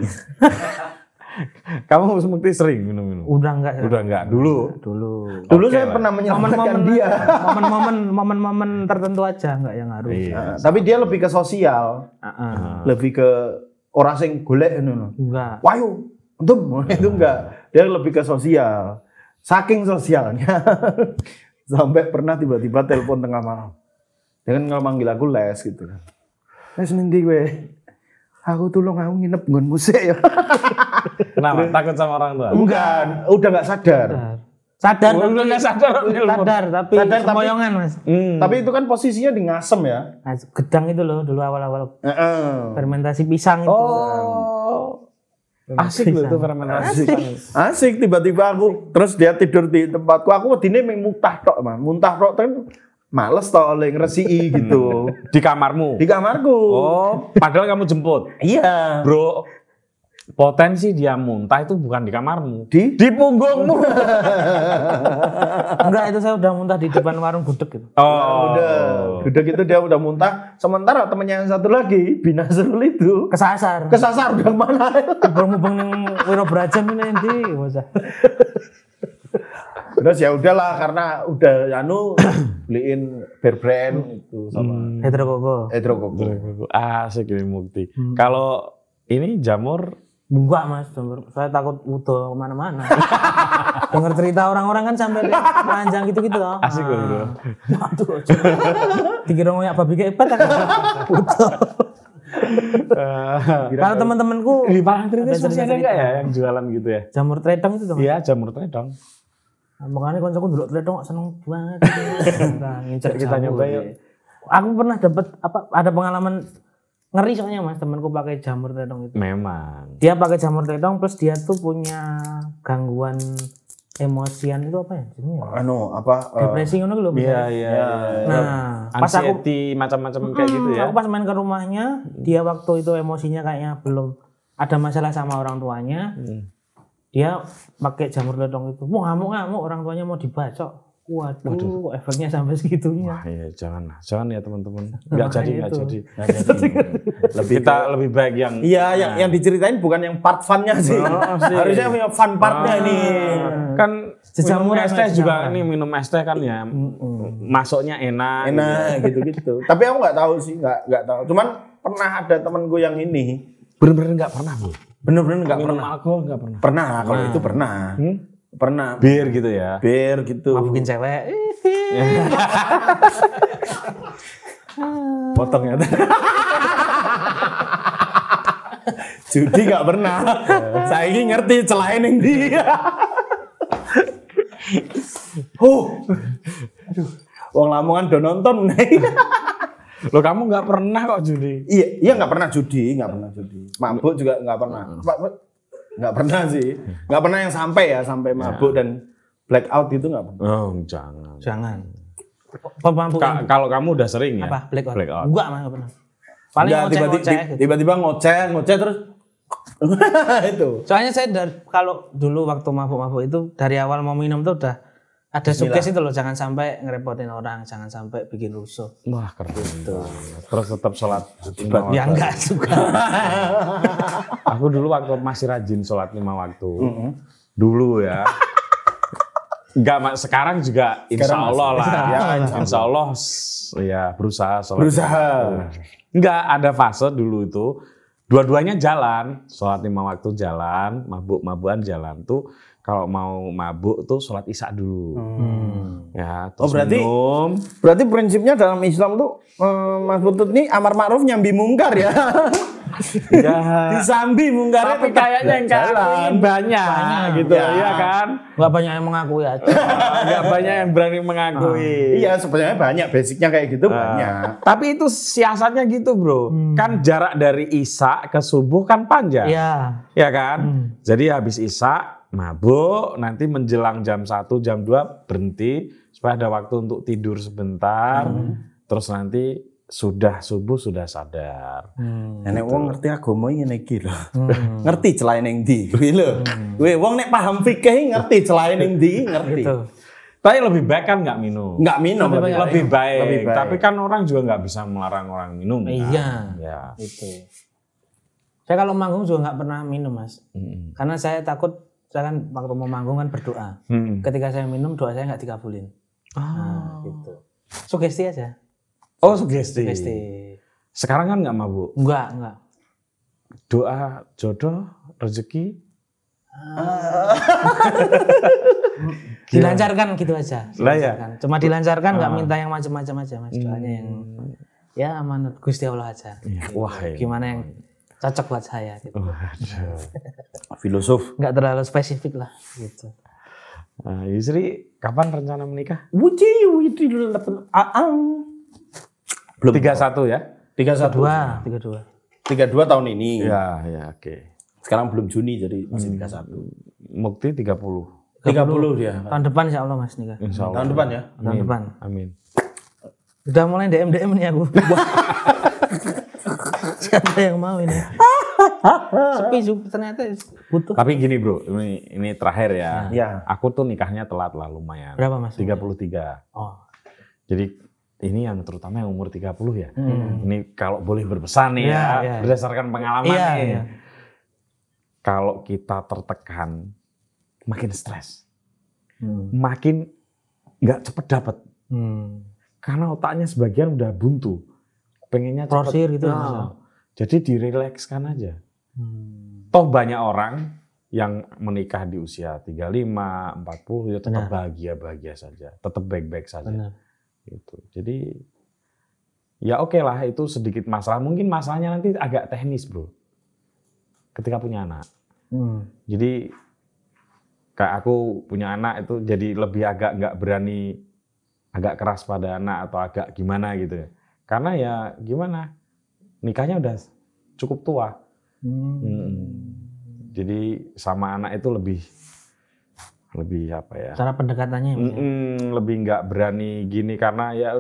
Kamu mesti sering minum-minum? Udah enggak ya? Udah enggak? Dulu? Dulu. dulu saya lah. pernah menyelamatkan Momen-momen dia momen-momen momen-momen tertentu aja enggak yang ngaruh. Iya. Nah, tapi dia lebih ke sosial, Ah, ah. lebih ke orang sing golek ngono. Enggak. Wayu, untung [LAUGHS] itu enggak. Dia lebih ke sosial. Saking sosialnya [LAUGHS] sampai pernah tiba-tiba telepon tengah malam. Dia kan nggak manggil aku les gitu kan. Les nanti gue. Aku tulung aku nginep nggon musik ya. [LAUGHS] Kenapa? Takut sama orang tua? Enggak, udah nggak sadar. Sadar Udah tapi nggak sadar, sadar tapi Sadar, tapi- semoyongan mas. Hmm. Tapi itu kan posisinya di ngasem ya. Nah, gedang itu loh dulu awal-awal Heeh. fermentasi pisang itu. Oh. Asik loh itu fermentasi. Asik tiba-tiba aku terus dia tidur di tempatku. Aku wedine meng muntah tok, Mas. Muntah tok kan males tok oleh ngresiki gitu. [LAUGHS] Di kamarmu. di kamarku. Oh, padahal kamu jemput. Iya. Bro, potensi dia muntah itu bukan di kamarmu. Di Di punggungmu. [LAUGHS] Enggak itu saya udah muntah di depan warung gudeg gitu. Oh. udah udah gitu dia udah muntah. Sementara temennya yang satu lagi Binasrul itu Kesasar. kesasar udah ke mana? Mubeng-mubeng ning Wiro Brajan ini nanti. Terus ya udahlah karena udah anu [COUGHS] beliin bear brand itu sama Hetero koko. Edro Koko. Asik ini mukti. Kalau ini jamur Enggak mas, saya takut utuh ke mana-mana. [LAUGHS] Dengar cerita orang-orang kan sampai panjang gitu-gitu loh. asik loh, bro. Waduh, dikira ngoyak babi kepet kan. [LAUGHS] Utuh. Kalau teman-temanku Di Palangtritis Ada masih ada cerita-cerita. nggak ya yang jualan gitu ya? jamur tredong itu. Mas. Iya, jamur tredong. Nah, Makanya koncoku dulu tredong seneng banget. [LAUGHS] Nah, Kita nyoba yuk. Aku pernah dapat apa ada pengalaman ngeri soalnya mas temanku pakai jamur tredong itu. Memang. Dia pakai jamur tredong plus dia tuh punya gangguan emosian itu apa ya? Ini ya? Anu apa? eh, Depresi ngono lho. Mas. Iya, iya. iya. Nah, pas aku Anxiety macam-macam kayak gitu ya. Aku pas main ke rumahnya, dia waktu itu emosinya kayaknya belum ada masalah sama orang tuanya. Hmm. Dia pakai jamur ledong itu. Mau ngamuk-ngamuk orang tuanya mau dibacok. Waduh, kok efeknya sampai segitunya. Wah, iya, jangan. Jangan ya teman-teman. Enggak jadi, enggak itu. jadi. [LAUGHS] lebih Kita lebih baik yang Iya, yang yang diceritain bukan yang part funnya sih. Harusnya punya fun partnya nih. kan minum Sejamuran, es teh juga nih minum es teh kan ya masuknya enak. Enak [LAUGHS] gitu-gitu. Tapi aku nggak tahu sih, nggak nggak tahu. Cuman pernah ada temen gue yang ini, Bener-bener enggak pernah, Bu. bener-bener nggak Minum pernah. alkohol enggak pernah. Pernah, kalau itu pernah. Hmm? Pernah. Bir gitu ya. Bir gitu. Mabukin cewek. [LAUGHS] Potong ya. Judi nggak pernah. Saya ini ngerti celain yang [LAUGHS] dia. huh. Aduh. Wong Lamongan do nonton nih. Lo kamu enggak pernah kok judi. iya, iya nggak pernah judi, nggak pernah judi. Mabuk juga nggak pernah. Nggak pernah sih. Nggak pernah yang sampai ya, sampai mabuk dan blackout itu nggak pernah. Oh, jangan. Jangan. Pemabuk Ka- kalau kamu udah sering ya? apa? Blackout. Blackout. Enggak, Mas, enggak pernah. Paling Nggak, tiba-tiba, ngoceh-ngoceh gitu. tiba-tiba ngoceh, ngoceh terus [LAUGHS] itu. Soalnya saya dari kalau dulu waktu mabuk-mabuk itu dari awal mau minum tuh udah ada sugesti itu loh jangan sampai ngerepotin orang, jangan sampai bikin rusuh. Wah, keren banget. Terus tetap sholat. lima Ya waktu. enggak juga. [LAUGHS] Aku dulu waktu masih rajin sholat lima waktu. Dulu ya. Enggak, Mak. sekarang juga insya Sekarang Allah lah. Ya, [LAUGHS] insya insya Allah ya berusaha sholat. Berusaha. Enggak, ada fase dulu itu. Dua-duanya jalan. Sholat lima waktu jalan, mabuk-mabukan jalan. Tuh kalau mau mabuk tuh sholat isya dulu. Ya, terus Oh, berarti- minum. Berarti prinsipnya dalam Islam tuh eh, Mas Putut ini amar ma'ruf nyambi mungkar ya. [LAUGHS] [LAUGHS] Ya. Disambi mungkar Tapi kayaknya yang jalan banyak, gitu Ya. ya kan. Enggak banyak yang mengakui aja. Enggak banyak yang berani mengakui. Iya sebenarnya banyak basicnya kayak gitu banyak. Tapi itu siasatnya gitu, Bro. Kan jarak dari Isya ke subuh kan panjang. Iya. Ya kan? Jadi habis Isya mabuk, nanti menjelang jam 1, jam 2 berhenti supaya ada waktu untuk tidur sebentar. Terus nanti sudah subuh sudah sadar. Nenek wong ngerti agama ngene iki lho. [LAUGHS] ngerti celain ning ndi kuwi lho. Kuwi wong nek paham fikih ngerti celain ning ndi, ngerti. Gitu. Tapi lebih baik kan nggak minum. Enggak minum Lebih lebih, banyak. lebih baik. Lebih baik. Tapi kan orang juga nggak bisa melarang orang minum. kan? Iya. Ya. Itu. Saya kalau manggung juga nggak pernah minum, Mas. Mm. Karena saya takut saya kan waktu mau manggung kan berdoa. Mm. Ketika saya minum doa saya nggak dikabulin. Nah, gitu. Sugesti aja. Oh sugesti. Sugesti. Sekarang kan nggak mabuk. Enggak, enggak. Doa jodoh, rezeki. [LAUGHS] Dilancarkan gitu aja. Lah ya. Dilancarkan. Cuma dilancarkan nggak minta yang macam-macam aja, Mas. Doanya yang ya amanat Gusti Allah aja. Iya. Wah, ya. Gimana yang cocok buat saya gitu. Waduh. Filosof. Nggak terlalu spesifik lah gitu. Nah, Yusri kapan rencana menikah? Wuji, wuji, aang. Belum. 31 ya? 31. Dua, tiga dua. 32 tahun ini. Ya, ya, oke. Sekarang belum Juni jadi masih 31. Mukti 30. 30 dia. Tahun depan insya Allah mas nikah. Insya Allah. Tahun depan ya. Tahun depan. Amin. Udah mulai DM DM nih aku. [LAUGHS] Siapa yang mau ini? Sepi Zup, ternyata butuh. Tapi gini bro, ini ini terakhir ya. Ya. Aku tuh nikahnya telat lah lumayan. Berapa mas? 33. Oh. Jadi ini yang terutama yang umur 30 ya. Hmm. Ini kalau boleh berpesan nih Iya, ya, iya. berdasarkan pengalaman Iya, nih. iya. Kalau kita tertekan, makin stres, Hmm. makin nggak cepet dapet. Hmm. Karena otaknya sebagian udah buntu, pengennya cepet. Prosir gitu ya, Nah, ya? jadi direlakskan aja. Hmm. Toh banyak orang yang menikah di usia 35, 40 ya tetap bahagia-bahagia saja, tetap baik-baik saja. Benar. Gitu. Jadi ya oke lah itu sedikit masalah. Mungkin masalahnya nanti agak teknis bro. Ketika punya anak. Hmm. Jadi kayak aku punya anak itu jadi lebih agak nggak berani agak keras pada anak atau agak gimana gitu. Karena ya gimana nikahnya udah cukup tua. Hmm. Mm. Jadi sama anak itu lebih lebih apa ya? Cara pendekatannya ya, ya? Mm-mm, lebih nggak berani gini karena ya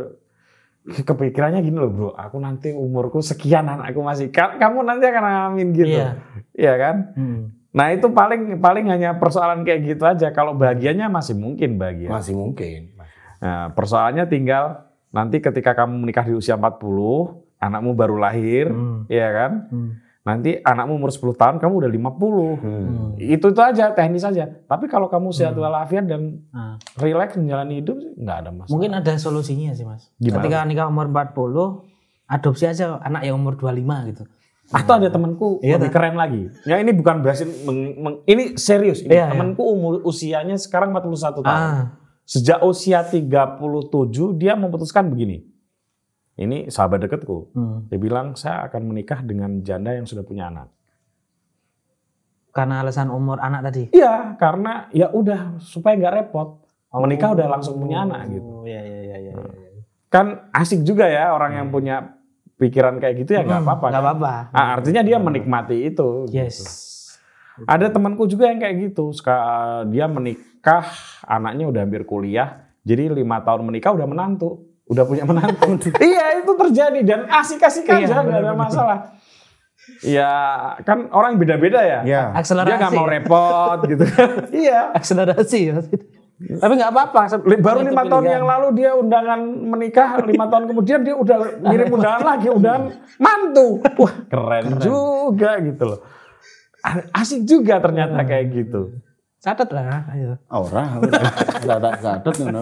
kepikirannya gini loh bro, aku nanti umurku sekian anakku masih, Ka- kamu nanti akan ngalamin gitu, Iya. Iya kan? Hmm. Nah itu paling paling hanya persoalan kayak gitu aja. Kalau bahagianya masih mungkin bahagia. Masih mungkin. Nah, persoalannya tinggal nanti ketika kamu menikah di usia 40, anakmu baru lahir, Hmm. Iya kan? Hmm. Nanti anakmu umur 10 tahun, kamu udah 50. Hmm. Itu itu aja, teknis aja. Tapi kalau kamu sehat walafiat dan Nah, relax menjalani hidup, nggak ada masalah. mungkin ada solusinya sih mas. Gimana? Ketika nikah umur 40, adopsi aja anak yang umur 25 gitu. Atau ada temanku Iya, lebih tak? keren lagi. Ya ini bukan berhasil, meng- meng- ini serius. Ini Iya, temanku umur usianya sekarang 41 tahun. Ah, Sejak usia 37 dia memutuskan begini. Ini sahabat deketku. hmm. Dia bilang saya akan menikah dengan janda yang sudah punya anak. karena alasan umur anak tadi. Iya, karena ya udah supaya nggak repot. Menikah udah langsung punya anak gitu. Oh, iya iya iya iya. iya. Kan asik juga ya orang yang punya pikiran kayak gitu ya nggak Hmm, apa-apa. Nggak kan? apa-apa. Ah, artinya dia menikmati itu. Yes. gitu. Ada temanku juga yang kayak gitu. Dia menikah, anaknya udah hampir kuliah. Jadi lima tahun menikah udah menantu, udah punya menantu. [LAUGHS] iya itu terjadi dan asik-asik Iya, aja nggak ada masalah. Ya kan orang beda-beda ya. Ya. Akselerasi. Dia nggak mau repot gitu. [LAUGHS] iya. Akselerasi ya. Tapi nggak apa-apa. Li- Baru lima tahun pilihan. yang lalu dia undangan menikah, lima tahun kemudian dia udah ngirim undangan lagi, undangan mantu. Wah keren, juga gitu loh. Asik juga ternyata kayak gitu. Catat lah. Ayo. Ora, ora ora tak catet ngono.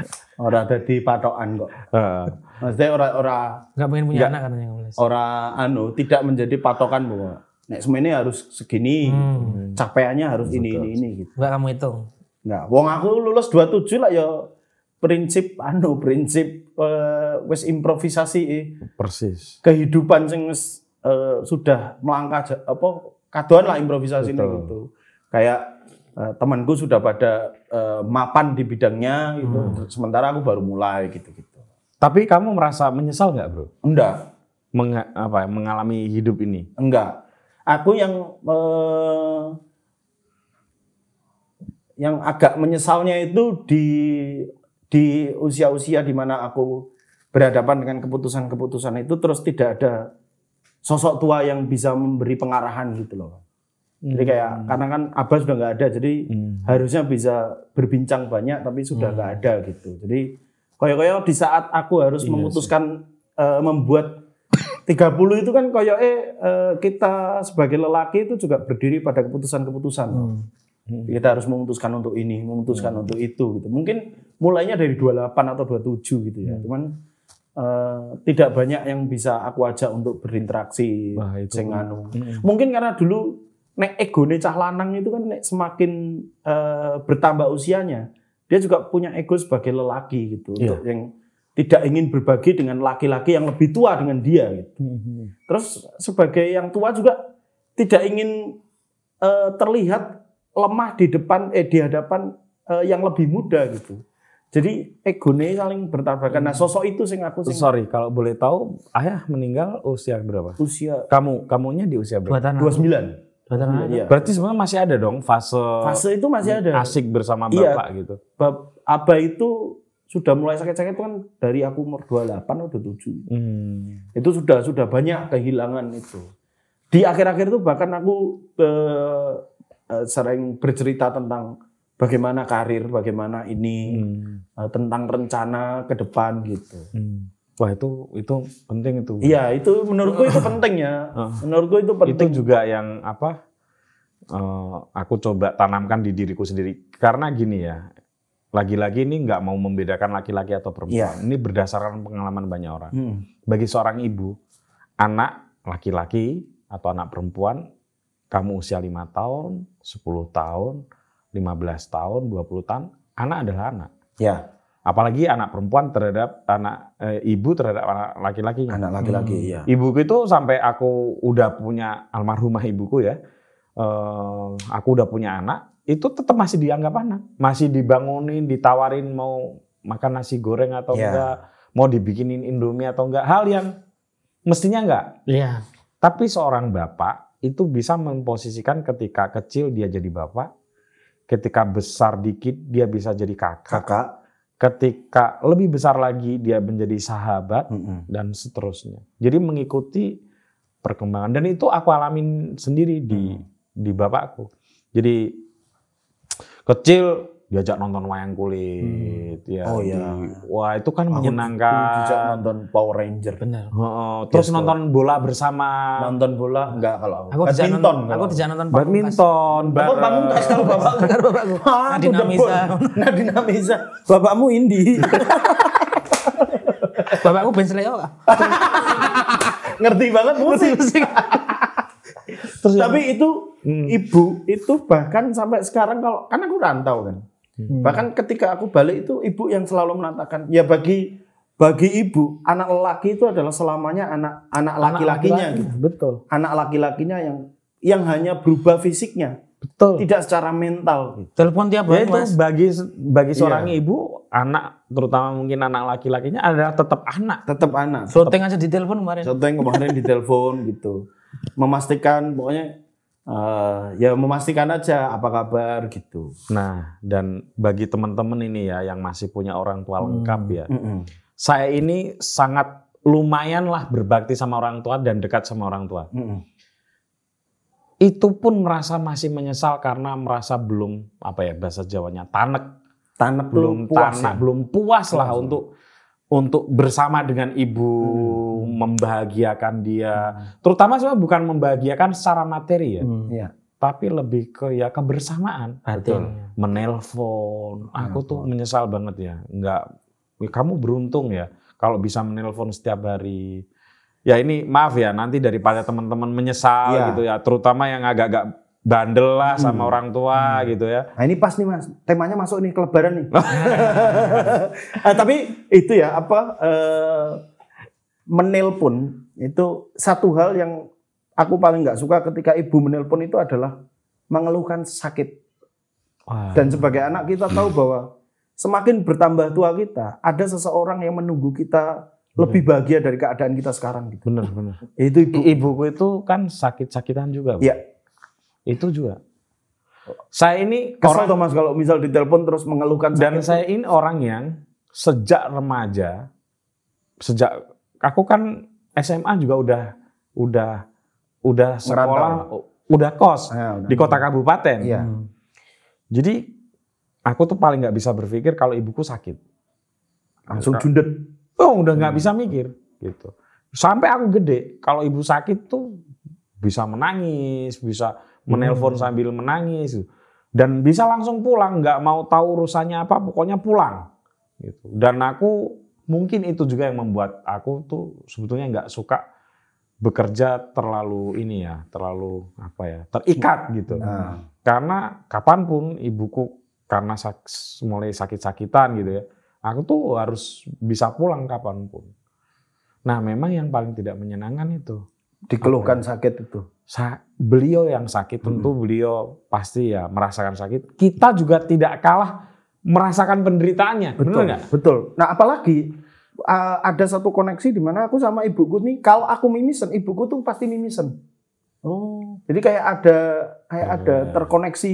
[LAUGHS] Ora dadi patokan kok. Heeh. Maksudnya ora ora Nggak pengen punya anak katanya kamu. Les. ora anu tidak menjadi patokan bahwa nek semene harus segini, Hmm. capaiannya harus ini ini ini gitu. Nggak kamu hitung. Enggak, wong aku lulus 27 lah ya prinsip anu prinsip eh, wis improvisasi eh. Persis. kehidupan sing eh, sudah melangkah apa kadoan lah improvisasi Betul. gitu. Kayak eh, temanku sudah pada eh, mapan di bidangnya gitu. Sementara aku baru mulai gitu-gitu. Tapi kamu merasa menyesal nggak bro? Enggak, Menga- apa, mengalami hidup ini? enggak. Aku yang eh, yang agak menyesalnya itu di di usia-usia di mana aku berhadapan dengan keputusan-keputusan itu terus tidak ada sosok tua yang bisa memberi pengarahan gitu loh. Jadi kayak karena kan abah sudah nggak ada, jadi Hmm. harusnya bisa berbincang banyak tapi sudah nggak ada gitu. Jadi koyo-koyo di saat aku harus Iya memutuskan eh, membuat 30 itu kan koyo eh kita sebagai lelaki itu juga berdiri pada keputusan-keputusan. loh. Hmm. Kita harus memutuskan untuk ini, memutuskan untuk itu gitu. Mungkin mulainya dari 28 atau 27 gitu ya. Hmm. Cuman eh, tidak banyak yang bisa aku ajak untuk berinteraksi Wah, itu. sing anu. Hmm. Mungkin karena dulu nek nih, cah lanang itu kan nek semakin uh, bertambah usianya, dia juga punya ego sebagai lelaki gitu iya. yang tidak ingin berbagi dengan laki-laki yang lebih tua dengan dia gitu. Mm -hmm. Terus sebagai yang tua juga tidak ingin uh, terlihat lemah di depan eh di hadapan uh, yang lebih muda gitu. Jadi ego nih saling bertabrakan. Nah, hmm. sosok itu sing aku sing Sorry, kalau boleh tahu, ayah meninggal usia berapa? Usia kamu kamunya di usia berapa? 29. Tantangan iya, Iya. Berarti sebenarnya masih ada dong fase fase itu masih ada. Asik bersama iya. Bapak iya. gitu. Bab apa itu sudah mulai sakit-sakit kan dari aku umur 28 udah 7. Hmm. Itu sudah sudah banyak kehilangan itu. Di akhir-akhir itu bahkan aku eh, eh sering bercerita tentang bagaimana karir, bagaimana ini, hmm. Eh, tentang rencana ke depan gitu. Hmm. Wah itu itu penting itu. Iya, itu menurutku itu penting ya. [LAUGHS] Menurutku itu itu penting. juga yang apa? eh, aku coba tanamkan di diriku sendiri. Karena gini ya, lagi-lagi ini nggak mau membedakan laki-laki atau perempuan. Iya. Ini berdasarkan pengalaman banyak orang. Hmm. Bagi seorang ibu, anak laki-laki atau anak perempuan, kamu usia lima tahun, 10 tahun, 15 tahun, 20 tahun, anak adalah anak. Ya, Apalagi anak perempuan terhadap anak eh, ibu terhadap anak laki-lakinya. anak laki-laki ya. Ibuku itu sampai aku udah punya almarhumah ibuku ya, eh, aku udah punya anak, itu tetap masih dianggap anak, masih dibangunin, ditawarin mau makan nasi goreng atau Ya. enggak, mau dibikinin indomie atau enggak, hal yang mestinya enggak. Iya. Tapi seorang bapak itu bisa memposisikan ketika kecil dia jadi bapak, ketika besar dikit dia bisa jadi kakak, Kakak. Ketika lebih besar lagi dia menjadi sahabat, Mm-mm. dan seterusnya. Jadi mengikuti perkembangan dan itu aku alamin sendiri di Hmm. di bapakku. Jadi kecil diajak nonton wayang kulit ya. Oh, iya. di- wah itu kan Aku menyenangkan. nonton Power Ranger. Benar. Heeh, terus Bioskop. nonton bola bersama Nonton bola enggak kalau aku. Aku Badminton nonton, aku dijak nonton badminton Bapak bareng. pamungkas kalau bapak. Karo bapakku. [LAUGHS] Nadine aku Amisa. debon. Nadine Amisa. Bapakmu Indi. [LAUGHS] Bapakku Ben Sleo lah. Ngerti banget musik. Terus yang- Tapi itu Hmm. ibu itu bahkan sampai sekarang kalau kan aku rantau kan. Hmm. Bahkan ketika aku balik itu ibu yang selalu menatakan ya bagi bagi ibu anak lelaki itu adalah selamanya anak anak laki-lakinya gitu. Betul. Anak laki-lakinya yang yang hanya berubah fisiknya, Betul. tidak secara mental. Telepon tiap Ya hari itu Mas. bagi bagi seorang Iya. ibu, anak terutama mungkin anak laki-lakinya adalah tetap anak. Tetap anak. Syuting aja di telepon kemarin. Yang kemarin di telepon gitu. [LAUGHS] Memastikan pokoknya eh, ya memastikan aja apa kabar gitu. Nah, dan bagi teman-teman ini ya yang masih punya orang tua lengkap ya, Mm-mm. saya ini sangat lumayan lah berbakti sama orang tua dan dekat sama orang tua. Mm-mm. Itu pun merasa masih menyesal karena merasa belum apa ya bahasa Jawanya tanek, Tanek belum puas tanak, ya. belum puas lah Puas. untuk untuk bersama dengan ibu membahagiakan dia. Terutama sebenarnya bukan membahagiakan secara materi ya, Hmm. Iya. tapi lebih ke ya kebersamaan. Batin. menelpon. Aku tuh menyesal banget ya. Enggak ya kamu beruntung ya kalau bisa menelpon setiap hari. Ya ini maaf ya nanti daripada teman-teman menyesal Iya. gitu ya, terutama yang agak-agak bandel lah sama Hmm. orang tua gitu ya. Nah ini pas nih mas, temanya masuk nih kelebaran nih. Ah, [LAUGHS] tapi itu ya apa eh, menelpon itu satu hal yang aku paling nggak suka ketika ibu menelpon itu adalah mengeluhkan sakit. Wah. Dan sebagai anak kita tahu bahwa semakin bertambah tua kita, ada seseorang yang menunggu kita lebih bahagia dari keadaan kita sekarang gitu. bener bener. Itu ibu. Ibuku itu kan sakit-sakitan juga. Iya. Itu juga. Saya ini Kesel orang tuh mas kalau misal ditelepon terus mengeluhkan dan sakit. saya ini orang yang sejak remaja, sejak aku kan SMA juga udah udah udah sekolah, udah kos Ah, udah. di kota kabupaten. Iya. Hmm. Jadi aku tuh paling nggak bisa berpikir kalau ibuku sakit. Langsung jundet. Oh udah nggak bisa mikir gitu. Sampai aku gede, kalau ibu sakit tuh bisa menangis, bisa menelpon sambil menangis, dan bisa langsung pulang, nggak mau tahu urusannya apa, pokoknya pulang. Gitu. Dan aku mungkin itu juga yang membuat aku tuh sebetulnya nggak suka bekerja terlalu ini ya, terlalu apa ya, terikat gitu. Nah. Karena kapan pun ibuku karena sak- mulai sakit-sakitan gitu ya, Aku tuh harus bisa pulang kapan pun. Nah, memang yang paling tidak menyenangkan itu Dikeluhkan sakit itu. Sa- beliau yang sakit tentu beliau pasti ya merasakan sakit. Kita juga tidak kalah merasakan penderitaannya, benar Betul, nggak? betul. Nah, apalagi uh, ada satu koneksi di mana aku sama ibuku nih, kalau aku mimisen, ibuku tuh pasti mimisen. Oh, Jadi kayak ada kayak Keren. ada terkoneksi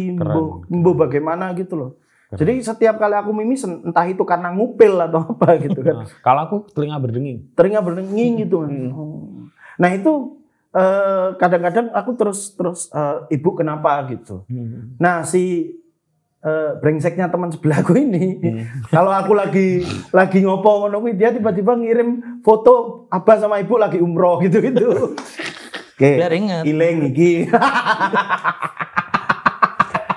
mbo, bagaimana gitu loh. Keren. Jadi setiap kali aku mimisen, entah itu karena ngupil atau apa gitu kan. Nah, [LAUGHS] kalau aku telinga berdenging. Telinga berdenging gitu kan. Hmm. Oh. Nah, itu eh, kadang-kadang aku terus terus eh, ibu kenapa gitu. Nah, si eh, brengseknya teman sebelahku ini, kalau aku lagi lagi ngopo ngono dia tiba-tiba ngirim foto abah sama ibu lagi umroh gitu-gitu. [LAUGHS] Oke. Biar inget. Ileng iki. [LAUGHS]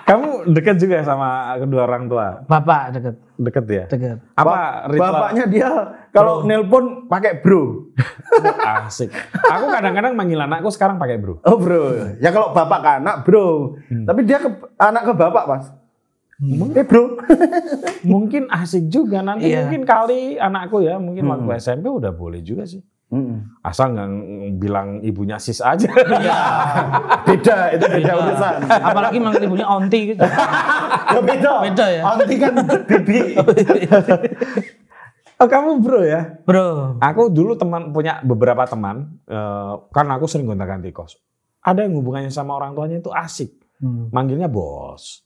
Kamu dekat juga sama kedua orang tua? Bapak deket, Deket ya? deket. Apa Ba- ritual Bapaknya dia kalau nelpon pakai bro. [LAUGHS] asik? Aku kadang-kadang manggil anakku sekarang pakai bro. Oh bro. Ya kalau bapak ke anak bro. Hmm. Tapi dia ke anak ke bapak mas. Eh bro. [LAUGHS] Mungkin asik juga nanti Iya. mungkin kali anakku ya mungkin Hmm. waktu SMP udah boleh juga sih. Mm-mm. Asal nggak ng- bilang ibunya sis aja. [LAUGHS] Beda itu beda urusan. Apalagi manggil ibunya onti gitu. [LAUGHS] Ya beda. Beda ya? Anti kan bibi. oh, kamu bro ya? Bro, Aku dulu teman punya beberapa teman eh, karena aku sering gonta-ganti kos. Ada yang hubungannya sama orang tuanya itu asik. Hmm. Manggilnya bos.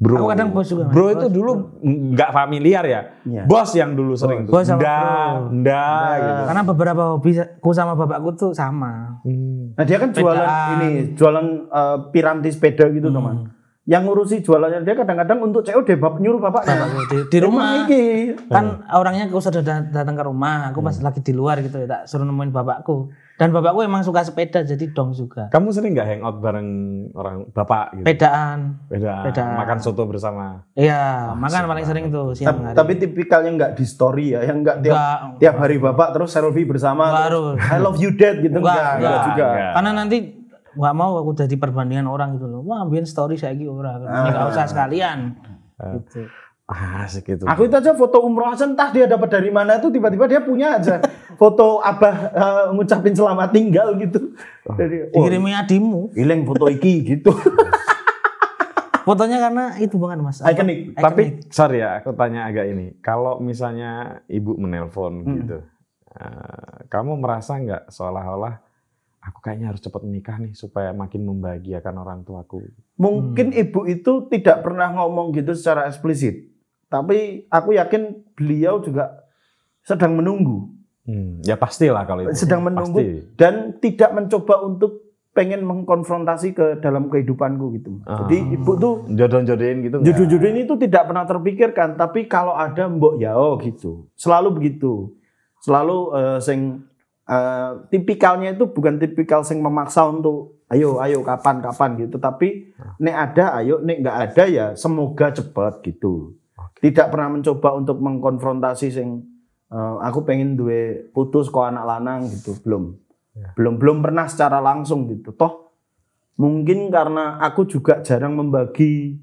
Bro. Aku kadang bos juga. Bro itu Bos, dulu nggak familiar ya. Iya. Bos yang dulu sering tuh. Bos sama Nda, nda gitu. karena beberapa hobiku sama bapakku tuh sama. Hmm. Nah dia kan jualan Sepedaan. ini, jualan eh, piranti sepeda gitu Hmm. teman. Yang ngurusi jualannya dia kadang-kadang untuk COD bap nyuruh bapaknya. Di, di rumah. Emang iki. Kan orangnya aku sudah dat- datang ke rumah, aku pas lagi di luar gitu ya, tak suruh nemuin bapakku. Dan bapakku emang suka sepeda jadi dong juga. Kamu sering nggak hangout bareng orang bapak gitu? Pedaan. Beda. Beda. Makan soto bersama. Iya, makan asik paling sering tuh Tapi, siang hari. tapi tipikalnya nggak di story ya, yang nggak tiap Enggak. tiap hari bapak terus selfie bersama. Enggak terus, harus. I love you dad gitu Enggak, enggak, enggak enggak. juga. Enggak. Karena nanti nggak mau aku jadi perbandingan orang gitu loh. Wah, ambilin story saya gitu orang. Ini nggak usah sekalian. Gitu. Asik itu. Aku itu aja foto umroh aja entah dia dapat dari mana tuh tiba-tiba dia punya aja [LAUGHS] foto abah eh, ngucapin selamat tinggal gitu. Jadi, oh, adimu. ileng foto iki gitu. [LAUGHS] Fotonya karena itu banget mas. Ikonik. Tapi sorry ya, aku tanya agak ini. Kalau misalnya ibu menelpon Hmm. gitu, eh, kamu merasa nggak seolah-olah aku kayaknya harus cepat menikah nih supaya makin membahagiakan orang tuaku? Mungkin ibu itu tidak pernah ngomong gitu secara eksplisit. Tapi aku yakin beliau juga sedang menunggu. Hmm, ya pastilah kalau itu. Sedang menunggu Pasti. dan tidak mencoba untuk pengen mengkonfrontasi ke dalam kehidupanku gitu. Ah. Jadi ibu tuh Jodoh-jodohin gitu nggak? jodoh-jodoh ini tuh tidak pernah terpikirkan, tapi kalau ada mbok ya oh gitu. Selalu begitu. Selalu eh, sing eh, tipikalnya itu bukan tipikal sing memaksa untuk ayo ayo kapan kapan gitu, tapi nek ada ayo nek nggak ada ya semoga cepat gitu. Tidak pernah mencoba untuk mengkonfrontasi sing eh, aku pengen duwe putus kok anak lanang gitu, belum. Belum belum pernah secara langsung gitu. Toh mungkin karena aku juga jarang membagi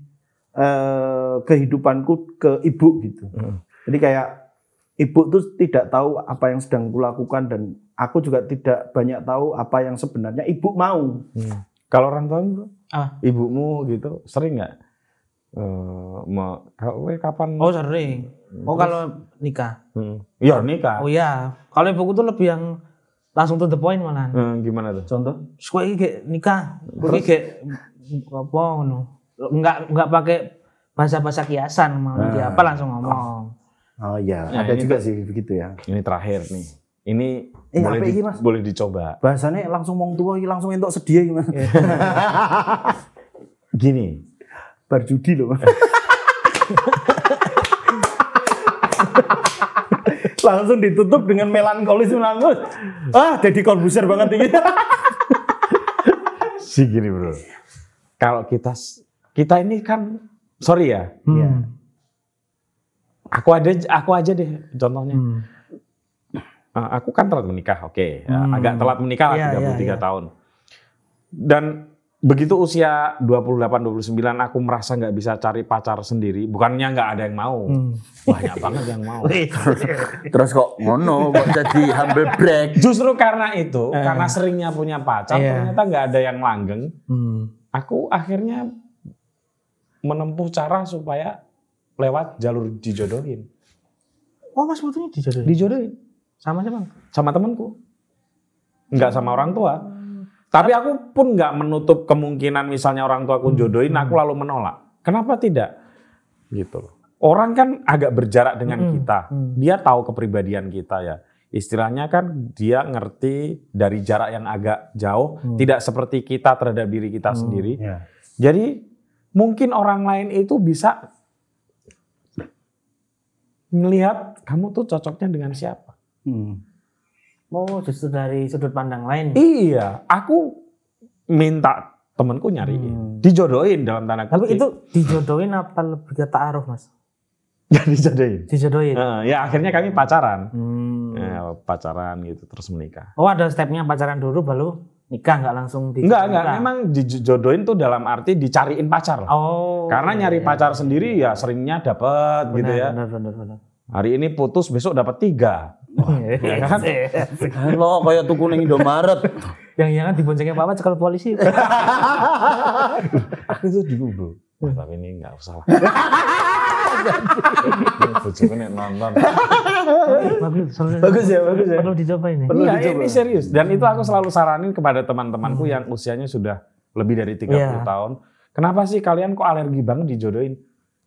eh, kehidupanku ke ibu gitu. Hmm. Jadi kayak ibu tuh tidak tahu apa yang sedang kulakukan dan aku juga tidak banyak tahu apa yang sebenarnya ibu mau. Hmm. Kalau orang tua Ah. ibumu gitu sering nggak? Eh, me- kapan? Oh sering. Oh kalau nikah. Hmm. Ya nikah. Oh iya. Kalau ibuku tuh lebih yang langsung to the point malah. Hmm, gimana tuh? Contoh? Kowe iki kayak nikah. Kowe iki kayak apa ngono. Enggak enggak pakai bahasa-bahasa kiasan mau Ah. dia apa langsung ngomong. Oh iya, Nah, ada juga sih begitu ya. Ini terakhir nih. Ini Eh, boleh, apa di- ini, Mas? boleh dicoba. Bahasanya langsung wong tua iki langsung entuk sedia gimana? [LAUGHS] Gini, Bar judi loh. [LAUGHS] Langsung ditutup dengan melankolis melankolis. Ah, jadi korbuser banget ini. [LAUGHS] sih gini bro. Kalau kita kita ini kan sorry ya, Iya. Hmm. aku ada aku aja deh contohnya. Hmm. Uh, aku kan telat menikah, oke, Ya, Hmm. agak telat menikah lah Iya, 33 iya, iya. tahun. Dan begitu usia 28 29 aku merasa nggak bisa cari pacar sendiri, bukannya nggak ada yang mau. Hmm. Banyak banget yang mau. [LAUGHS] Terus kok ngono kok jadi humble break. Justru karena itu, karena seringnya punya pacar, Iya. ternyata nggak ada yang langgeng. Hmm. Aku akhirnya menempuh cara supaya lewat jalur dijodohin. Oh Mas Putunya dijodohin? Dijodohin Sama siapa? sama temanku. Nggak sama orang tua. Tapi aku pun nggak menutup kemungkinan misalnya orang tua aku jodohin, aku lalu menolak. Kenapa tidak? Gitu loh. Orang kan agak berjarak dengan Mm-mm. kita. Mm. Dia tahu kepribadian kita ya. Istilahnya kan dia ngerti dari jarak yang agak jauh, Hmm. tidak seperti kita terhadap diri kita Hmm. sendiri. Ya. Jadi mungkin orang lain itu bisa melihat kamu tuh cocoknya dengan siapa. Hmm. Oh justru dari sudut pandang lain. Iya, aku minta temenku nyariin, Hmm. dijodohin dalam tanda Tapi kutip. itu dijodohin apa lebih ke ta'aruf Mas? [LAUGHS] ya dijodohin. Dijodohin. Nah, ya akhirnya kami pacaran, Hmm. Ya, pacaran gitu terus menikah. Oh ada stepnya pacaran dulu baru nikah nggak langsung di Enggak, enggak, nikah? memang dijodohin tuh dalam arti dicariin pacar. lah. Oh. Karena nyari iya, pacar iya. sendiri ya seringnya dapat gitu ya. Benar benar benar. Hari ini putus, besok dapat tiga. Ya kan? Halo, kayak tuku ning Indomaret. Yang jangan diboncengin papa cekal polisi. [LAUGHS] Aku tuh dulu Wah, tapi ini nggak usah [LAUGHS] lah. Nek nonton. bagus, Bagus ya, bagus ya. Perlu dicoba ini. Perlu Iya, dicoba. ini serius. Dan itu aku selalu saranin kepada teman-temanku yang usianya sudah lebih dari 30 Iya. tahun. Kenapa sih kalian kok alergi banget dijodohin?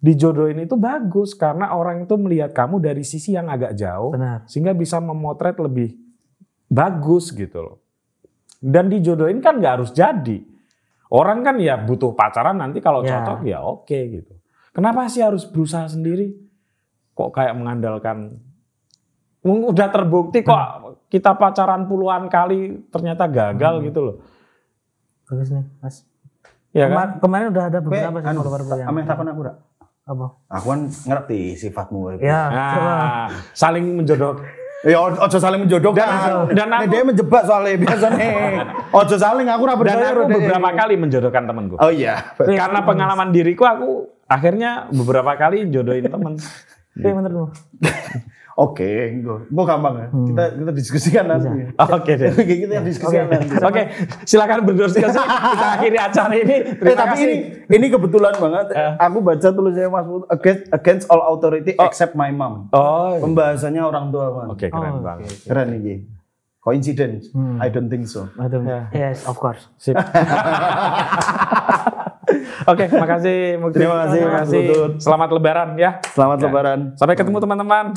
Dijodohin itu bagus karena orang itu melihat kamu dari sisi yang agak jauh Benar. sehingga bisa memotret lebih bagus gitu loh. Dan dijodohin kan nggak harus jadi. Orang kan ya butuh pacaran nanti kalau Ya. cocok ya oke gitu. Kenapa sih harus berusaha sendiri? Kok kayak mengandalkan udah terbukti kok kita pacaran puluhan kali ternyata gagal Hmm. gitu loh. Bagus nih, Mas. Ya kan? Kemar- kemarin udah ada beberapa sih anu, follower yang ame takon aku. Apa? Aku kan ngerti sifatmu. Ya, coba. Nah, saling menjodoh. Ya ojo saling menjodohkan. Dan- dan Nek aku- dia menjebak soalnya biasanya. Ojo saling aku ora Dan aku beberapa kali menjodohkan temanku. Oh iya. Karena pengalaman diriku aku akhirnya beberapa kali jodohin temen. Oke, menurutmu? [LAUGHS] Oke, engko. Engko gampang ya. Hmm. Kita kita diskusikan nanti. [LAUGHS] Oke deh. Oke, kita diskusikan nanti. Oke, silakan berdiskusi. Kita akhiri acara ini. Eh, Terima tapi kasih. ini ini kebetulan banget. Eh. Aku baca tulisannya Mas Putu against, against all authority except my mom. Oh, Pembahasannya orang tua, Bang. oke keren Oh, banget. oke. Keren ini. Coincidence? Hmm. I don't think so. Aduh. Ya. Yes, of course. Sip. [LAUGHS] Oke, makasih Mukti. Terima kasih, Terima kasih. Selamat lebaran ya. Selamat Ya. lebaran. Sampai ketemu teman-teman.